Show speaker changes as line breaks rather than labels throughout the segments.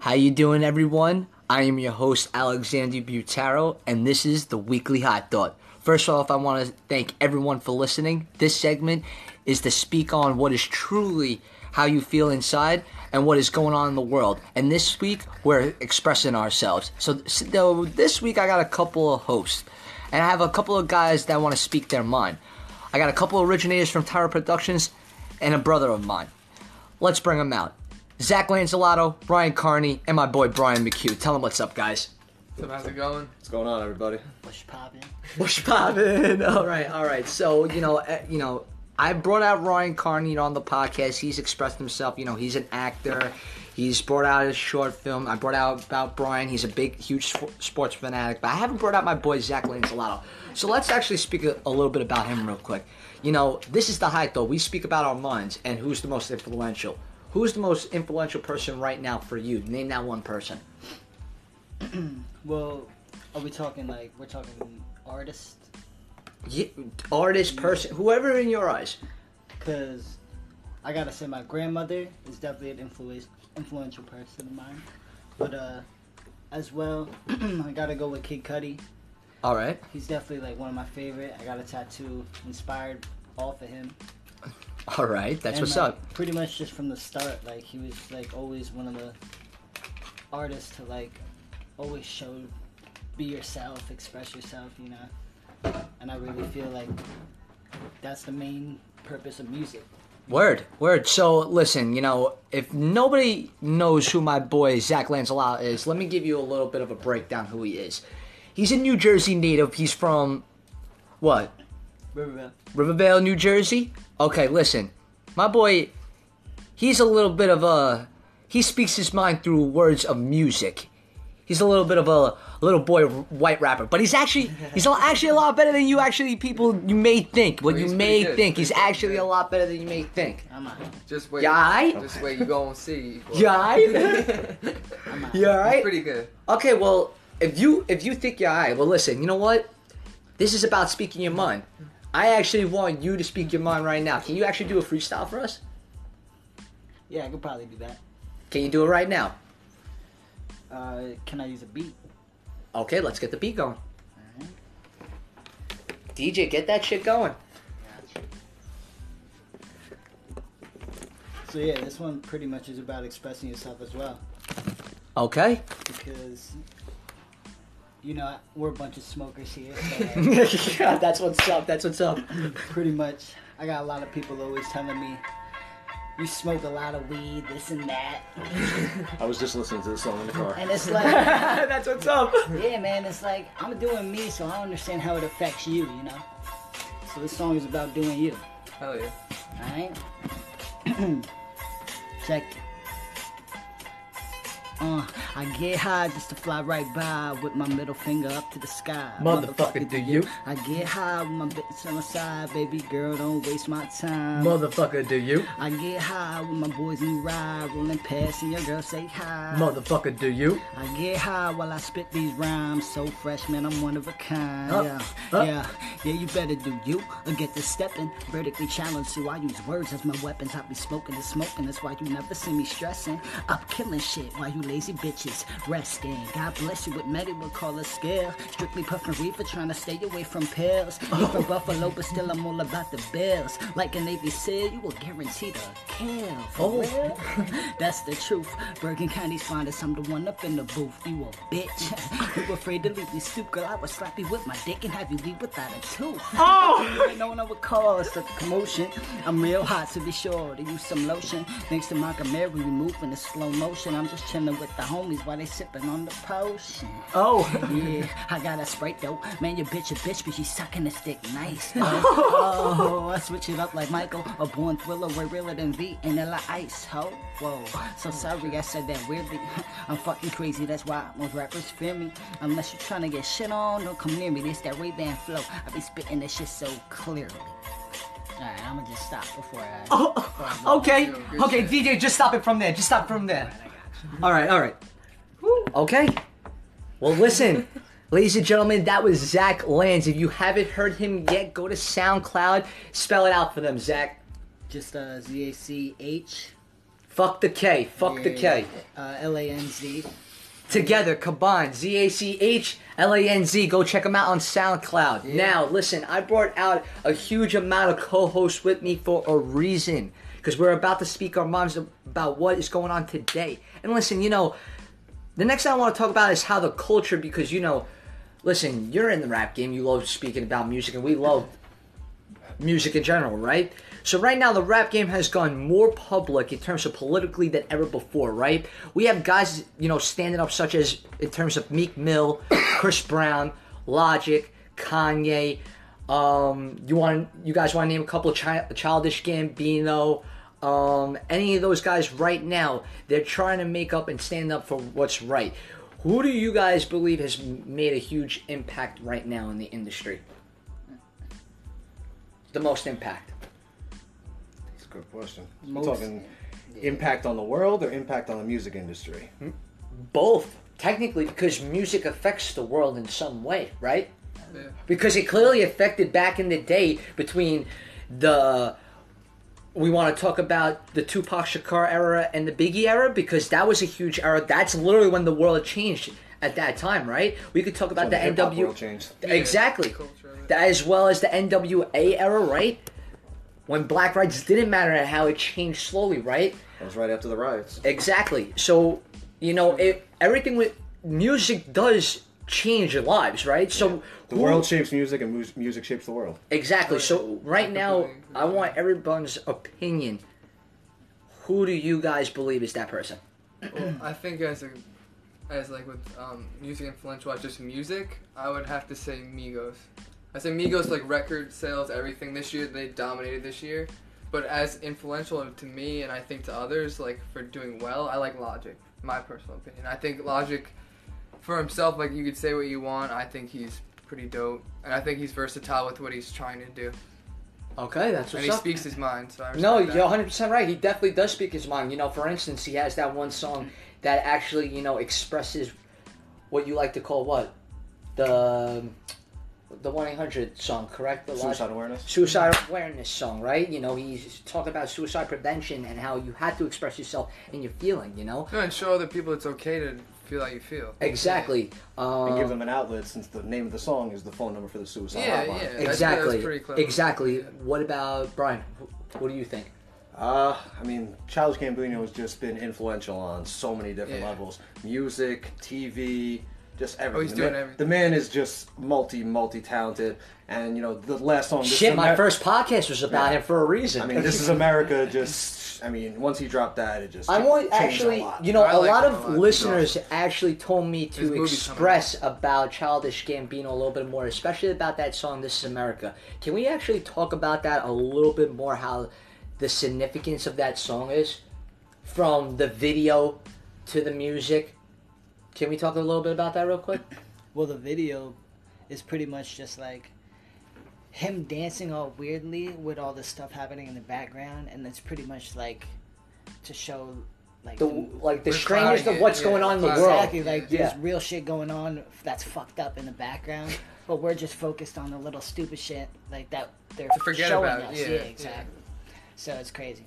How you doing, everyone? I am your host, Alexander Butaro, and this is the Weekly Hot Thought. First off, I want to thank everyone for listening. This segment is to speak on what is truly how you feel inside and what is going on in the world. And this week, we're expressing ourselves. So, so this week, I got a couple of hosts, and I have a couple of guys that want to speak their mind. I got a couple of originators from Tower Productions and a brother of mine. Let's bring them out. Zach Lanzalato, Brian Carney, and my boy Brian McHugh. Tell them what's up, guys.
So how's it going?
What's going on, everybody?
What's poppin'?
What's poppin'? all right, all right. So you know, uh, you know, I brought out Ryan Carney on the podcast. He's expressed himself. You know, he's an actor. He's brought out his short film. I brought out about Brian. He's a big, huge sp- sports fanatic. But I haven't brought out my boy Zach Lanzalato. So let's actually speak a, a little bit about him real quick. You know, this is the height though. We speak about our minds and who's the most influential. Who's the most influential person right now for you? Name that one person.
Well, are we talking like we're talking artist?
Yeah, artist, person, whoever in your eyes.
Cause I gotta say my grandmother is definitely an influence influential person of mine. But uh, as well, I gotta go with Kid Cudi.
All right.
He's definitely like one of my favorite. I got a tattoo inspired off of him.
All right. That's
And,
what's
like,
up.
Pretty much just from the start, like he was like always one of the artists to like always show, be yourself, express yourself, you know. And I really feel like that's the main purpose of music.
Word, word. So listen, you know, if nobody knows who my boy Zach Lanzalato is, let me give you a little bit of a breakdown who he is. He's a New Jersey native. He's from what?
Riverville.
Rivervale, New Jersey. Okay, listen, my boy, he's a little bit of a. He speaks his mind through words of music. He's a little bit of a little boy white rapper, but he's actually he's a- actually a lot better than you actually people you may think. What
Well,
you may
good.
think, he's
Pretty good,
actually
yeah.
a lot better than you may think.
I'm out.
Just wait.
Yeah, I-
Just wait. You gonna see.
Yeah, I-
I'm out.
you alright?
Pretty good.
Okay, well, if you if you think you're alright, well, listen. You know what? This is about speaking your mind. I actually want you to speak your mind right now. Can you actually do a freestyle for us?
Yeah, I could probably do that.
Can you do it right now?
Uh, can I use a beat?
Okay, let's get the beat going. DJ, get that shit going.
So yeah, this one pretty much is about expressing yourself as well,
Okay.
because you know we're a bunch of smokers here. So uh, like,
That's what's up. That's what's up.
pretty much, I got a lot of people always telling me, "You smoke a lot of weed, this and that,"
I was just listening to this song in the car.
and it's like,
That's what's up.
yeah, man, it's like I'm doing me, so I understand how it affects you, you know. So this song is about doing you.
Hell yeah.
Alright? Check it. Uh, I get high just to fly right by with my middle finger up to the sky.
Motherfucker, do you?
I get high with my bitch on my side, baby girl, don't waste my time.
Motherfucker, do you?
I get high with my boys and ride, rolling past and your girl say hi.
Motherfucker, do you?
I get high while I spit these rhymes, so fresh, man, I'm one of a kind.
Up,
yeah,
up.
yeah, yeah, you better do you or get to stepping. Vertically challenged, so I use words as my weapons. I be smoking and smoking, that's why you never see me stressing. Up killing shit while you lazy bitches resting. God bless you with Medi, we'll call a scale. Strictly puffin' reefer, trying to stay away from pills. You from Buffalo, but still I'm all about the bills. Like a Navy SEAL, you will guarantee the kill. For oh. real? That's the truth. Bergen County's finest, I'm the one up in the booth. You a bitch. you afraid to leave me stoop, girl. I would slap you with my dick and have you leave without a tooth. Oh! You know what I would such a commotion. I'm real hot, so be sure to use some lotion. Thanks to Mary, we moving in slow motion. I'm just chilling with the homies while they sipping on the potion.
Oh.
Yeah, I got a sprite though. Man, your bitch a bitch, but she sucking this dick nice. oh, I switch it up like Michael. A born thriller, way realer than Vanilla Ice. Ho, whoa. So sorry I said that weirdly. I'm fucking crazy, that's why most rappers fear me. Unless you're trying to get shit on, don't come near me. This that Ray Ban flow. I be spitting this shit so clearly. Alright, I'ma just stop before I. Oh, before I.
Oh, Okay. Okay. DJ, just stop it from there. Just stop from there. All right, all right. Okay. Well, listen, ladies and gentlemen, that was Zach Lands. If you haven't heard him yet, go to SoundCloud. Spell it out for them, Zach.
Just uh, Z A C H
Fuck the K. Fuck the K.
Uh, L A N Z.
Together, combined. Z A C H L A N Z. Go check them out on SoundCloud. Now, listen, I brought out a huge amount of co hosts with me for a reason. Because we're about to speak our minds about what is going on today. And listen, you know, the next thing I want to talk about is how the culture, because, you know, listen, you're in the rap game. You love speaking about music, and we love music in general, right? So right now the rap game has gone more public in terms of politically than ever before, right? We have guys, you know, standing up such as in terms of Meek Mill, Chris Brown, Logic, Kanye. Um, you want you guys want to name a couple of chi- childish Gambino? Um, any of those guys right now, they're trying to make up and stand up for what's right. Who do you guys believe has made a huge impact right now in the industry? The most impact.
That's a good question.
Most-
We're talking impact on the world or impact on the music industry? Hmm?
both technically because music affects the world in some way right
Yeah.
because it clearly affected back in the day between the we want to talk about the Tupac Shakur era and the Biggie era because that was a huge era that's literally when the world changed at that time right we could talk about
When
the
hip-hop
NW
world changed.
exactly
Yeah, culture of it.
That- as well as the NWA era right when black rights didn't matter and how it changed slowly right
That was right after the riots.
Exactly. So, you know, it, everything with music does change lives, right? So,
The
who-
world shapes music, and mu- music shapes the world.
Exactly. So, right now, I want everyone's opinion. Who do you guys believe is that person?
Well, I think as a as like with um, music influential as just music, I would have to say Migos. I say Migos like record sales, everything this year they dominated this year. But as influential to me and I think to others, like for doing well, I like Logic. My personal opinion. I think Logic for himself, like you could say what you want. I think he's pretty dope, and I think he's versatile with what he's trying to do,
Okay, that's
and he
up.
speaks his mind. So I
No,
respect
you're 100 percent right. He definitely does speak his mind. You know, for instance, he has that one song that actually, you know, expresses what you like to call what the the one eight hundred song, correct? The
Suicide awareness.
suicide awareness song, right? You know, he's talking about suicide prevention and how you had to express yourself and your feeling. You know,
No, and show other people it's okay to feel how you feel.
exactly. Um,
and give them an outlet since the name of the song is the phone number for the suicide
Yeah,
hotline.
yeah. That's-
exactly.
that's pretty.
Exactly.
Yeah.
What about Brian? What do you think?
Uh, I mean, Childish Gambino has just been influential on so many different
Yeah.
levels: music, TV, just everything.
Oh, he's
the
doing
man,
everything.
The man is just multi, multi talented, and you know, the last song. This
Shit,
is
my first podcast was about
Yeah.
him for a reason.
I mean, this is America. Just, I mean, once he dropped that, it just.
I want actually,
a lot.
you know,
I
a
like
lot
him a
of
lot. He's
listeners actually told me to
movie's
express about Childish Gambino a little bit more, especially about that song "This Is America." Can we actually talk about that a little bit more? How the significance of that song is, from the video to the music. Can we talk a little bit about that real quick?
Well, the video is pretty much just like him dancing all weirdly with all this stuff happening in the background, and it's pretty much like to show like
The like the strangest of what's
it,
going
yeah,
on in the
clouding
world.
exactly like there's real shit going on that's fucked up in the background, but we're just focused on the little stupid shit like that they're
To forget
showing
about,
us.
yeah,
Yeah,
yeah.
exactly. So it's crazy.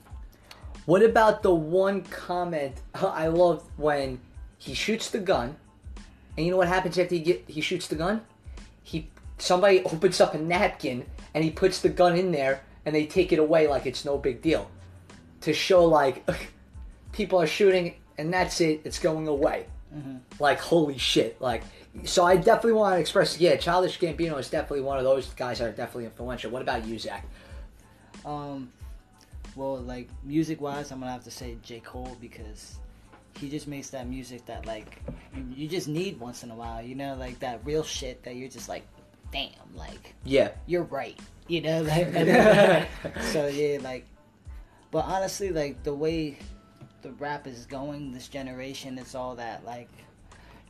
What about the one comment I love when he shoots the gun, and you know what happens after he get he shoots the gun? He somebody opens up a napkin and he puts the gun in there, and they take it away like it's no big deal, to show like people are shooting and that's it, it's going away. Like holy shit! Like so, I definitely want to express. Yeah, Childish Gambino is definitely one of those guys that are definitely influential. What about you, Zach?
Um, well, like music wise, I'm gonna have to say J Cole because he just makes that music that like you, just need once in a while. You know, like that real shit that you're just like, damn, like
Yeah,
you're right. You know, like so yeah, like. But honestly, like the way the rap is going, this generation, it's all that like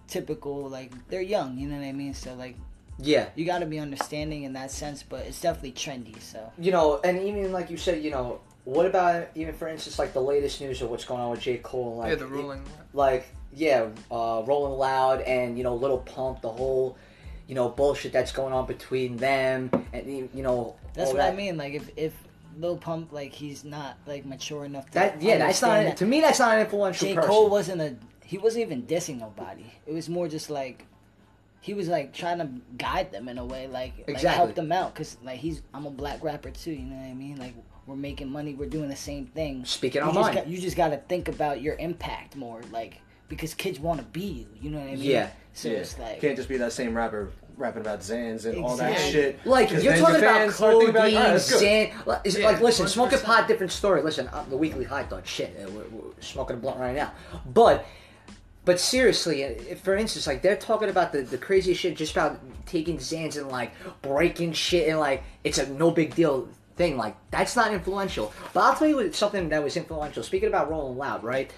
typical. Like they're young, you know what I mean. So like
yeah.
you got to be understanding in that sense, but it's definitely trendy. So
you know, and even like you said, you know, what about even for instance, like the latest news of what's going on with J. Cole? Like,
yeah, the ruling.
like yeah, uh, Rolling Loud and you know, Lil Pump, the whole, you know, bullshit that's going on between them, and you you know,
That's
all
what I mean. Like if if Lil Pump, like he's not like mature enough to
That yeah, that's not
understand
to me. That's not an influential
J.
person.
Cole wasn't a he wasn't even dissing nobody. It was more just like he was like trying to guide them in a way, like, like help them out. Cause like he's I'm a black rapper too. You know what I mean? Like we're making money, we're doing the same thing.
Speaking
you
our
just got, you just got to think about your impact more, like because kids want to be you. You know what I mean?
Yeah.
So
Yeah.
it's like
Can't just be that same rapper rapping about Xans and all that shit.
Like you're talking about
fans start thinking
codeine,
about, "Alright, that's good."
Xan. Like,
Yeah,
like, listen, smoking
100%.
pot, different story. Listen, I'm the weekly high thought shit. uh, We're, we're smoking a blunt right now, but. But seriously, uh, for instance, like they're talking about the, the craziest shit, just about taking Xans and like breaking shit, and like it's a no big deal thing. Like that's not influential. But I'll tell you what, something that was influential. Speaking about Rolling Loud, right?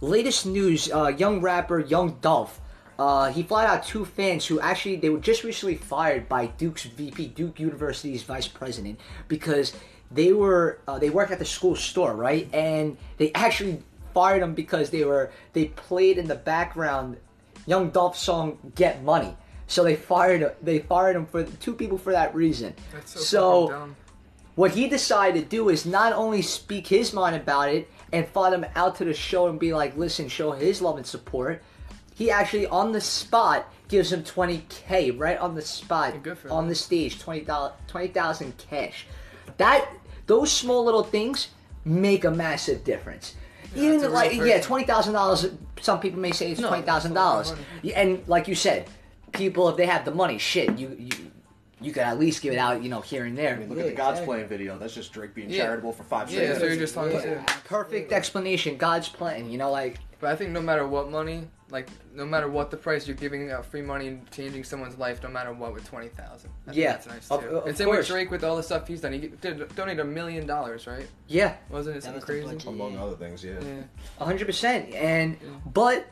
Latest news: uh, young rapper Young Dolph. Uh, he flat out two fans who actually they were just recently fired by Duke's VP, Duke University's vice president, because they were uh, they work at the school store, right? And they actually fired them because they were they played in the background Young Dolph's song "Get Money." So they fired they fired him for two people for that reason.
That's so, dumb.
What he decided to do is not only speak his mind about it and fly him out to the show and be like, listen, show his love and support. He actually on the spot gives him 20k right on the spot on the stage 20,000 20,000 cash. That those small little things make a massive difference.
a
Even like yeah, twenty thousand dollars. Some people may say it's
No,
twenty thousand dollars,
it's a lot
and like you said, people if they have the money, shit, you you you could at least give it out, you know, here and there.
I mean, look
Yeah,
at the God's
exactly.
Playing video. That's just Drake being
Yeah.
charitable for five
Yeah,
seconds.
that's what you're just talking
Yeah.
about.
Perfect explanation. God's plan. You know, like
But I think no matter what money, like no matter what the price, you're giving out free money and changing someone's life, no matter what, with twenty thousand.
Yeah,
that's nice too.
of
and same
course.
with Drake with all the stuff he's done. He did donate a million dollars, right?
yeah,
Wasn't it
That
something
was
crazy?
budget.
Among other things, yeah.
Yeah.
hundred percent. And but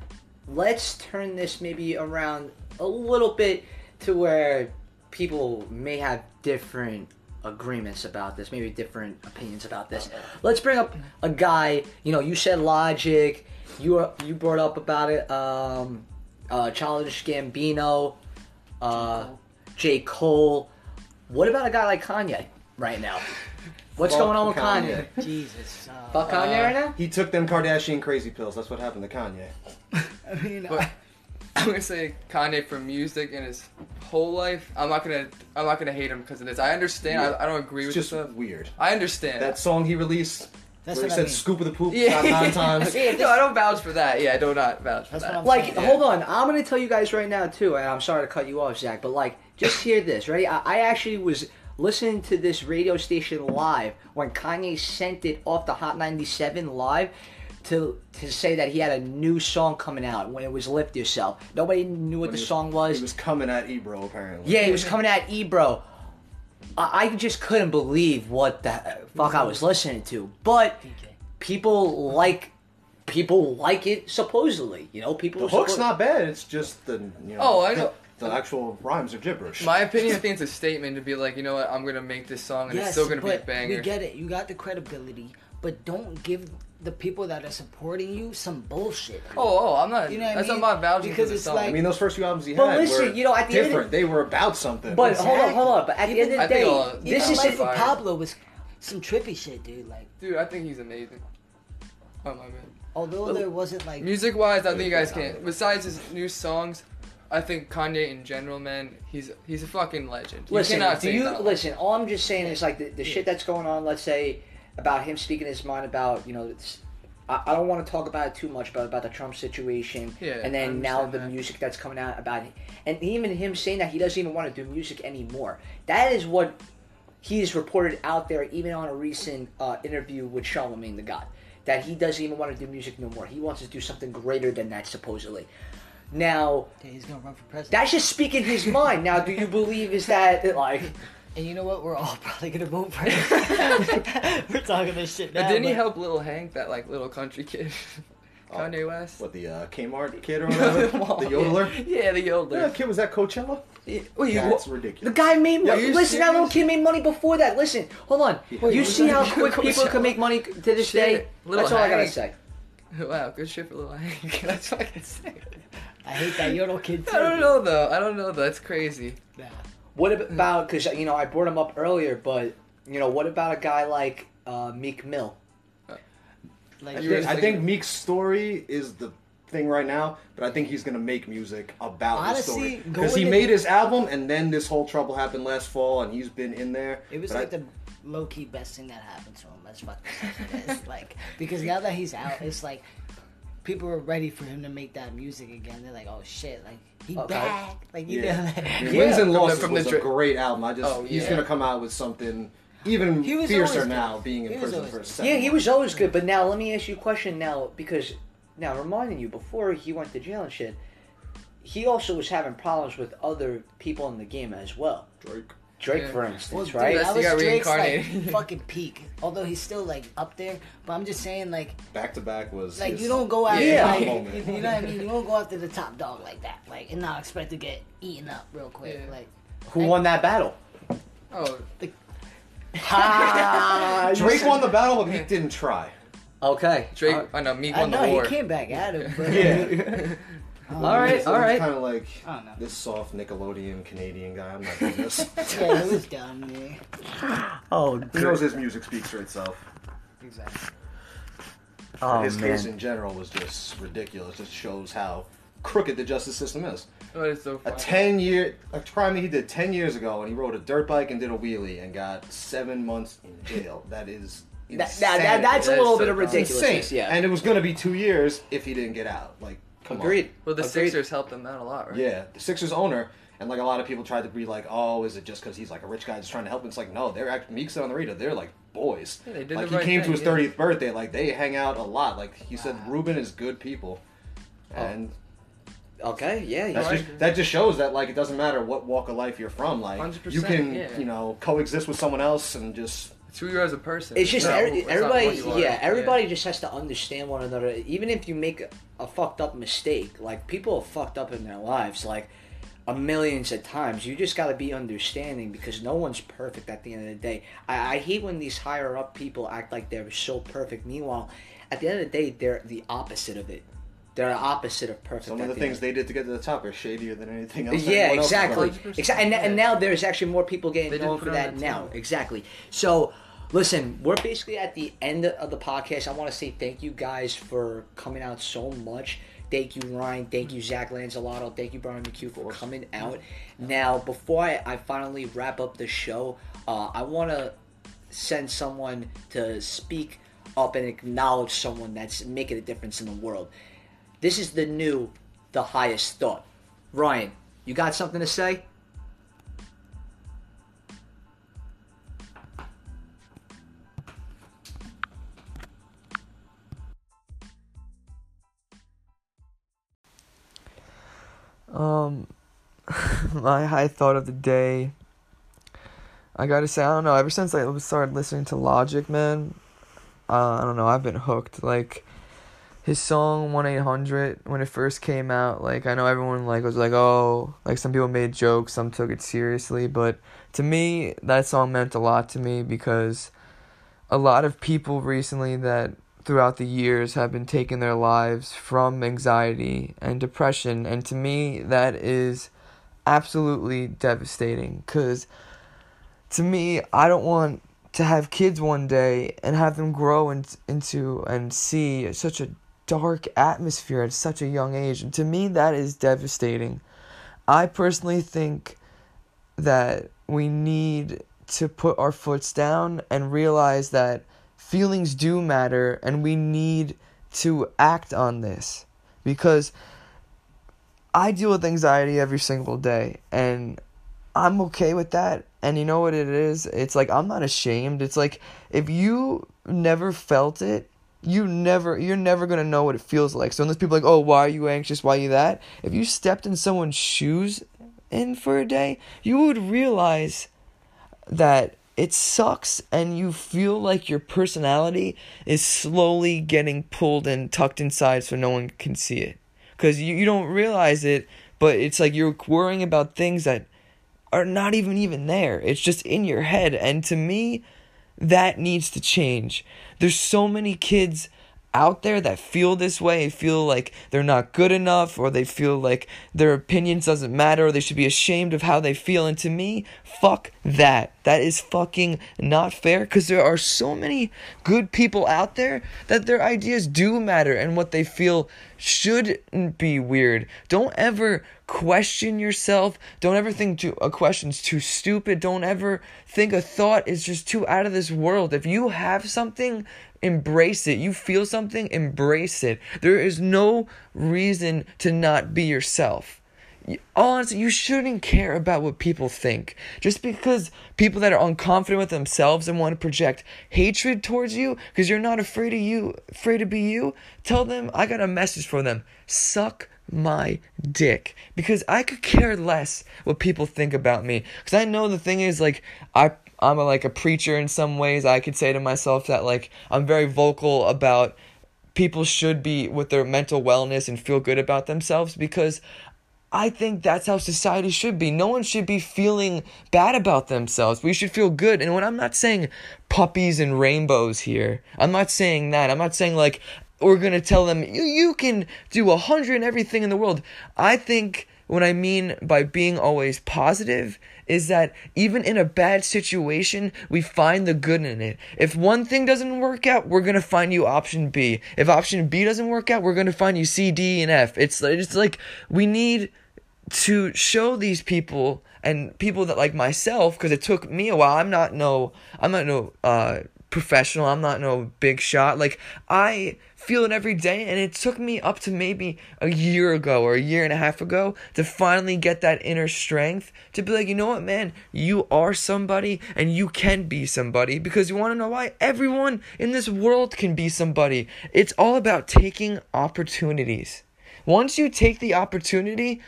let's turn this maybe around a little bit to where people may have different agreements about this, maybe different opinions about this. Let's bring up a guy. You know, you said Logic. You were- you brought up about it. Um, uh, Childish Gambino, uh, J Cole. What about a guy like Kanye right now? What's
Fuck
going on with Kanye?
Kanye.
Jesus. Uh,
Fuck Kanye right now?
He took them Kardashian crazy pills. That's what happened to Kanye.
I mean,
But I'm gonna say Kanye for music and his whole life. I'm not gonna I'm not gonna hate him because of this. I understand.
Yeah.
I, I don't agree
It's
with
just
this
weird.
I understand.
That song he released,
That's
where he
what I
said
mean.
"scoop of the poop"
yeah,
nine times.
Yeah,
no, I don't vouch for that. Yeah, I do not vouch for
That's
that.
Like,
saying.
Yeah.
hold on. I'm gonna tell you guys right now too, and I'm sorry to cut you off, Zach, but like, just hear this, right? I, I actually was listening to this radio station live when Kanye sent it off the Hot 97 live to to say that he had a new song coming out when it was "Lift Yourself." Nobody knew what
When
the
he was-
song was.
He was coming at Ebro apparently.
Yeah, he was coming at Ebro. I, I just couldn't believe what the fuck I was listening to. But people like people like it supposedly. You know, people.
The hook's
suppo-
not bad. It's just the you know.
Oh, I know.
The actual rhymes are gibberish.
My opinion, I think it's a statement to be like, you know what, I'm gonna make this song and it's still gonna be a
but
banger.
we get it. You got the credibility, but don't give the people that are supporting you some bullshit.
Oh, oh, I'm not.
You know what I
that's
mean?
not my vouching
Because it's
song.
like-
I mean, those first few albums he
But
had
listen,
were
you know, at the end of
different.
the-
they were about something.
But hold on, hold on. But at the end of
I
the
think
day,
all-
this
Even
is
Life
Life Pablo was some trippy shit, dude. Like,
Dude, I think he's amazing. Oh my man.
although there wasn't like
Music wise, I think you guys can't. Besides his new songs, I think Kanye in general, man, he's he's a fucking legend. You
listen.
cannot
Do
say
you
that.
listen? All I'm just saying is like the, the shit that's going on. Let's say about him speaking his mind about you know. I, I don't want to talk about it too much, but about the Trump situation,
Yeah,
and then now the
that.
music that's coming out about it, and even him saying that he doesn't even want to do music anymore. That is what he's reported out there, even on a recent uh, interview with Charlemagne the God, that he doesn't even want to do music no more. He wants to do something greater than that, supposedly. Now,
yeah, he's gonna run for president.
that's just speaking his mind. Now, do you believe is that like?
And you know what? We're all probably gonna vote for him. We're talking this shit now.
But didn't he help Little Hank, that like little country kid?
Oh,
Kanye West.
What the uh, Kmart kid or whatever? the yodeler.
Yeah, the
Yeah,
yodeler.
that kid was at Coachella.
Yeah, Wait,
That's
The
ridiculous.
The guy made
Are
money.
you
Listen, that little kid made money before that. Listen, hold on.
Wait,
you see how quick people can make money to this
Shit,
day?
Little
That's all I gotta
Hank.
say.
wow, good shit for Little Hank. That's what I can say.
I hate that yodel kid too.
I don't know though. I don't know. though. That's crazy.
Nah.
What about because you know I brought him up earlier, but you know what about a guy like uh, Meek Mill.
Like,
I think, I think Meek's story is the thing right now, but I think he's gonna make music about
Honestly,
his story because he made his album, and then this whole trouble happened last fall, and he's been in there.
It was
But
like
I-
the low key best thing that happened to him. Let's fucking like because now that he's out, it's like people were ready for him to make that music again. They're like, oh shit, like he
Okay.
back. Like you
Yeah.
know,
I
like,
mean, Wins and Losses
from the
was a great album. I just
Oh,
he's gonna come out with something even
He was
fiercer now,
good.
being in
He
prison for
good.
seven
Yeah, he was always good. But now let me ask you a question now because now reminding you before he went to jail and shit, he also was having problems with other people in the game as well.
Drake.
Drake,
Yeah.
for
Well,
instance,
dude,
right?
That's-
that was
got
Drake's like fucking peak. Although he's still like up there, but I'm just saying like
Back to back was
like you don't go after
Yeah.
like,
moment.
you, you know what I mean. You don't go after the top dog like that, like and not expect to get eaten up real quick.
Yeah.
Like
Who won that battle?
Oh,
ha!
Drake won the battle, but he didn't try.
Okay.
Drake.
Uh,
I know Meek
I
won the
know
war.
he came back at him, but
Yeah.
All right. All right.
Kind of like
I don't
this soft Nickelodeon Canadian guy. I'm not doing this.
yeah, it was dumb. Yeah,
Oh,
he knows his music speaks for itself.
exactly.
oh
his case in general was just ridiculous. Just shows how crooked the justice system is.
Oh, it's so
A 10 year, a crime that he did 10 years ago, and he rode a dirt bike and did a wheelie and got seven months in jail. That is.
That, that, that, that's a little
so
bit of
dumb.
It's
ridiculousness.
insane.
Yeah.
And it was going to be two years if he didn't get out. Like, come
Agreed.
Well, the
Agreed.
Sixers helped them out a lot, right?
Yeah, the Sixers owner, and like a lot of people tried to be like, oh, is it just because he's like a rich guy just trying to help? And it's like, no, they're actually, Meek said on the radio, they're like boys.
Yeah, they did
like
the
he
right
came to
thing,
his
yeah.
30th birthday, like they hang out a lot. Like he said, Rubin is good people. Oh. And
Okay. Yeah.
That's
yeah.
just, that just shows that like it doesn't matter what walk of life you're from. Like
100%,
you can
yeah.
you know coexist with someone else and just
It's who you are as a person.
It's just
not
every,
it's
everybody,
are.
yeah, everybody just has to understand one another. Even if you make a, a fucked up mistake, like people have fucked up in their lives, like a millions of times. You just got to be understanding because no one's perfect at the end of the day. I, I hate when these higher up people act like they're so perfect. Meanwhile, at the end of the day, they're the opposite of it. They're the opposite of perfect.
some of the
the
things
end.
they did to get to the top are shadier than anything else.
Yeah,
anyone else
exactly.
done.
100%,
Exactly. And, and now there's actually more people getting
They did
known for that
that
now.
too.
Exactly. So, listen, we're basically at the end of the podcast. I want to say thank you guys for coming out so much. Thank you, Ryan. Thank you, Zach Lanzalato. Thank you, Brian McHugh, for coming out. Now, before I, I finally wrap up the show, uh, I want to send someone to speak up and acknowledge someone that's making a difference in the world. This is the new, the highest thought. Ryan, you got something to say?
Um, my high thought of the day. I gotta say, I don't know. Ever since I started listening to Logic, man, uh, I don't know. I've been hooked. Like his song "One Eight Hundred" when it first came out. Like I know everyone like was like, oh, like some people made jokes, some took it seriously, but to me, that song meant a lot to me because a lot of people recently that throughout the years have been taking their lives from anxiety and depression and to me that is absolutely devastating cuz to me I don't want to have kids one day and have them grow in, into and see such a dark atmosphere at such a young age and to me that is devastating I personally think that we need to put our foots down and realize that feelings do matter and we need to act on this because I deal with anxiety every single day and I'm okay with that. And you know what it is? It's like I'm not ashamed. It's like if you never felt it, you never you're never gonna know what it feels like. So unless people are like, oh, why are you anxious? Why are you that? If you stepped in someone's shoes in for a day, you would realize that it sucks and you feel like your personality is slowly getting pulled and tucked inside so no one can see it because you, you don't realize it but it's like you're worrying about things that are not even even there it's just in your head and to me that needs to change there's so many kids out there that feel this way, feel like they're not good enough, or they feel like their opinions doesn't matter, or they should be ashamed of how they feel. And to me, fuck that. That is fucking not fair because there are so many good people out there that their ideas do matter and what they feel shouldn't be weird. Don't ever question yourself. Don't ever think too, a question's too stupid. Don't ever think a thought is just too out of this world. If you have something, embrace it. You feel something, embrace it. There is no reason to not be yourself. Honestly, you shouldn't care about what people think. Just because people that are unconfident with themselves and want to project hatred towards you because you're not afraid of you, afraid to be you, tell them I got a message for them. Suck my dick because I could care less what people think about me because I know the thing is like I I'm a, like a preacher in some ways I could say to myself that like I'm very vocal about people should be with their mental wellness and feel good about themselves because I think that's how society should be. No one should be feeling bad about themselves. We should feel good. And when I'm not saying puppies and rainbows here, I'm not saying that. I'm not saying like we're going to tell them you, you can do a hundred and everything in the world. I think what I mean by being always positive is that even in a bad situation, we find the good in it. If one thing doesn't work out, we're gonna find you option B. If option B doesn't work out, we're gonna find you C, D, and F. It's it's like we need to show these people and people that like myself because it took me a while. I'm not no I'm not no uh professional. I'm not no big shot. Like I feel it every day and it took me up to maybe a year ago or a year and a half ago to finally get that inner strength to be like, you know what, man, you are somebody and you can be somebody because you want to know why everyone in this world can be somebody. It's all about taking opportunities. Once you take the opportunity,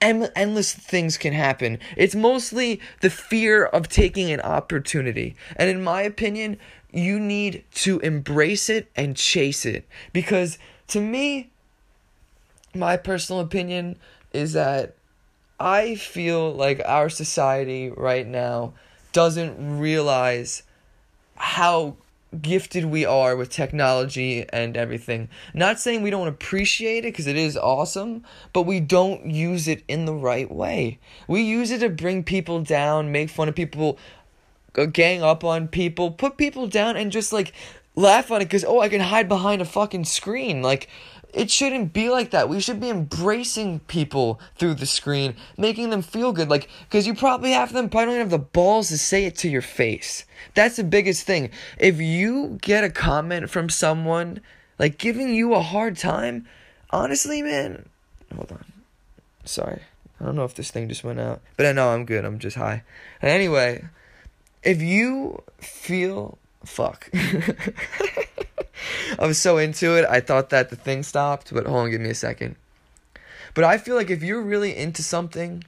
endless things can happen. It's mostly the fear of taking an opportunity. And in my opinion, you need to embrace it and chase it. Because to me, my personal opinion is that I feel like our society right now doesn't realize how gifted we are with technology and everything. Not saying we don't appreciate it because it is awesome, but we don't use it in the right way. We use it to bring people down, make fun of people, uh, gang up on people, put people down, and just like laugh on it because, oh, I can hide behind a fucking screen. Like, it shouldn't be like that. We should be embracing people through the screen, making them feel good. Like, because you probably have them probably don't have the balls to say it to your face. That's the biggest thing. If you get a comment from someone like giving you a hard time, honestly, man, hold on. Sorry. I don't know if this thing just went out, but I know I'm good. I'm just high. Anyway, if you feel fuck. I was so into it, I thought that the thing stopped, but hold on, give me a second. But I feel like if you're really into something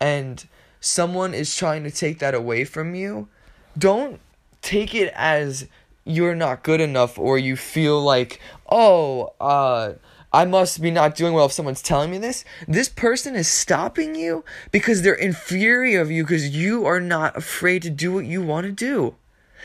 and someone is trying to take that away from you, don't take it as you're not good enough or you feel like, oh, uh, I must be not doing well if someone's telling me this. This person is stopping you because they're inferior of you because you are not afraid to do what you want to do.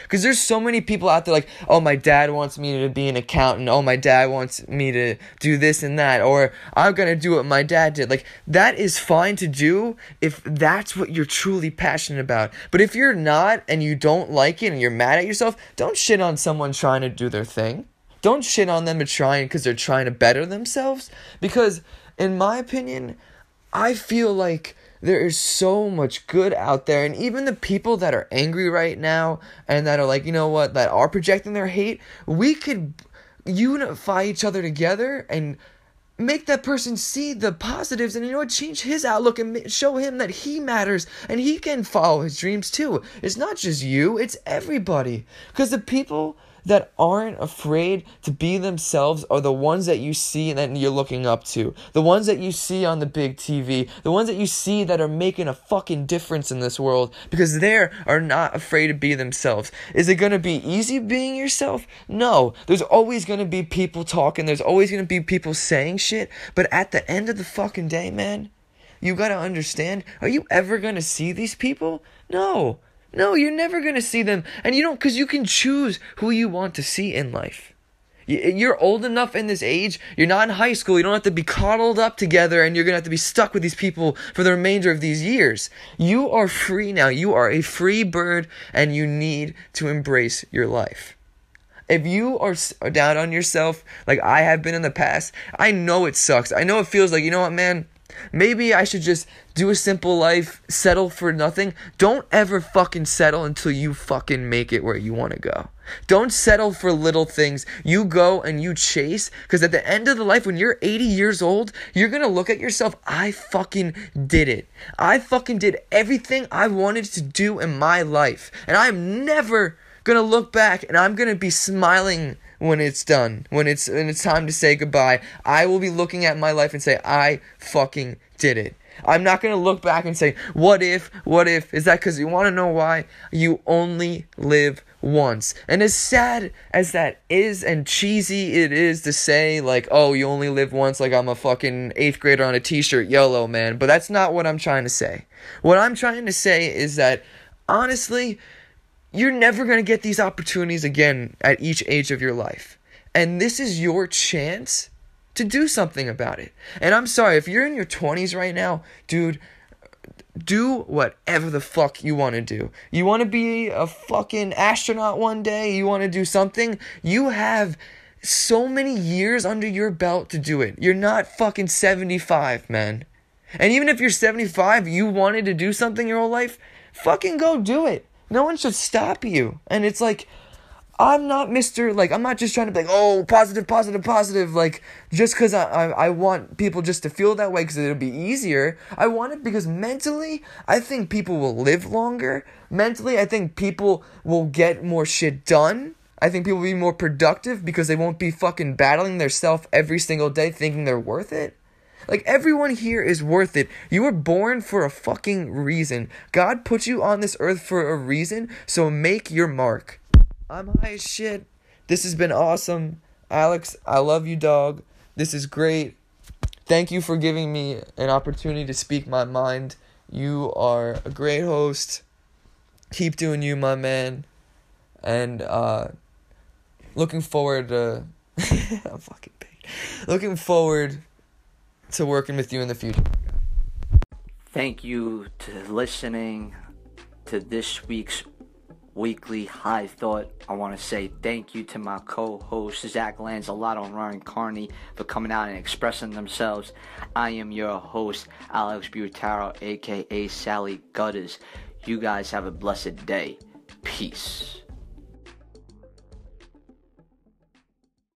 Because there's so many people out there like, oh, my dad wants me to be an accountant. Oh, my dad wants me to do this and that. Or I'm going to do what my dad did. Like, that is fine to do if that's what you're truly passionate about. But if you're not and you don't like it and you're mad at yourself, don't shit on someone trying to do their thing. Don't shit on them for trying because they're trying to better themselves. Because, in my opinion, I feel like there is so much good out there and even the people that are angry right now and that are like you know what that are projecting their hate we could unify each other together and make that person see the positives and you know what change his outlook and show him that he matters and he can follow his dreams too. It's not just you it's everybody. Because the people that aren't afraid to be themselves are the ones that you see and that you're looking up to. The ones that you see on the big TV. The ones that you see that are making a fucking difference in this world because they are not afraid to be themselves. Is it going to be easy being yourself? No. There's always going to be people talking. There's always going to be people saying shit. But at the end of the fucking day, man, you got to understand, are you ever going to see these people? No. No, you're never going to see them. And you don't, because you can choose who you want to see in life. You're old enough in this age. You're not in high school. You don't have to be coddled up together and you're going to have to be stuck with these people for the remainder of these years. You are free now. You are a free bird and you need to embrace your life. If you are down on yourself like I have been in the past, I know it sucks. I know it feels like, you know what, man? Maybe I should just do a simple life, settle for nothing. Don't ever fucking settle until you fucking make it where you want to go. Don't settle for little things. You go and you chase because at the end of the life when you're 80 years old, you're going to look at yourself, I fucking did it. I fucking did everything I wanted to do in my life. And I'm never gonna look back and I'm gonna be smiling when it's done. When it's when it's time to say goodbye, I will be looking at my life and say, I fucking did it. I'm not gonna look back and say, what if, what if? Is that because you wanna know why? You only live once. And as sad as that is and cheesy it is to say, like, oh, you only live once, like I'm a fucking eighth grader on a t shirt, YOLO, man. But that's not what I'm trying to say. What I'm trying to say is that, honestly, you're never going to get these opportunities again at each age of your life. And this is your chance to do something about it. And I'm sorry, if you're in your 20s right now, dude, do whatever the fuck you want to do. You want to be a fucking astronaut one day, you want to do something, you have so many years under your belt to do it. You're not fucking 75, man. And even if you're 75, you wanted to do something your whole life, fucking go do it. No one should stop you. And it's like, I'm not Mr. Like, I'm not just trying to be like, oh, positive, positive, positive. Like, just because I, I, I want people just to feel that way because it'll be easier. I want it because mentally, I think people will live longer. Mentally, I think people will get more shit done. I think people will be more productive because they won't be fucking battling their self every single day thinking they're worth it. Like everyone here is worth it. You were born for a fucking reason. God put you on this earth for a reason, so make your mark. I'm high as shit. This has been awesome. Alex, I love you, dog. This is great. Thank you for giving me an opportunity to speak my mind. You are a great host. Keep doing you, my man. And uh looking forward to I'm fucking big. Looking forward to working with you in the future.
Thank you to listening to this week's weekly high thought. I want to say thank you to my co-host Zach Lanzalotto and Ryan Carney for coming out and expressing themselves. I am your host Alex Butaro, aka Sally Gutters. You guys have a blessed day. Peace.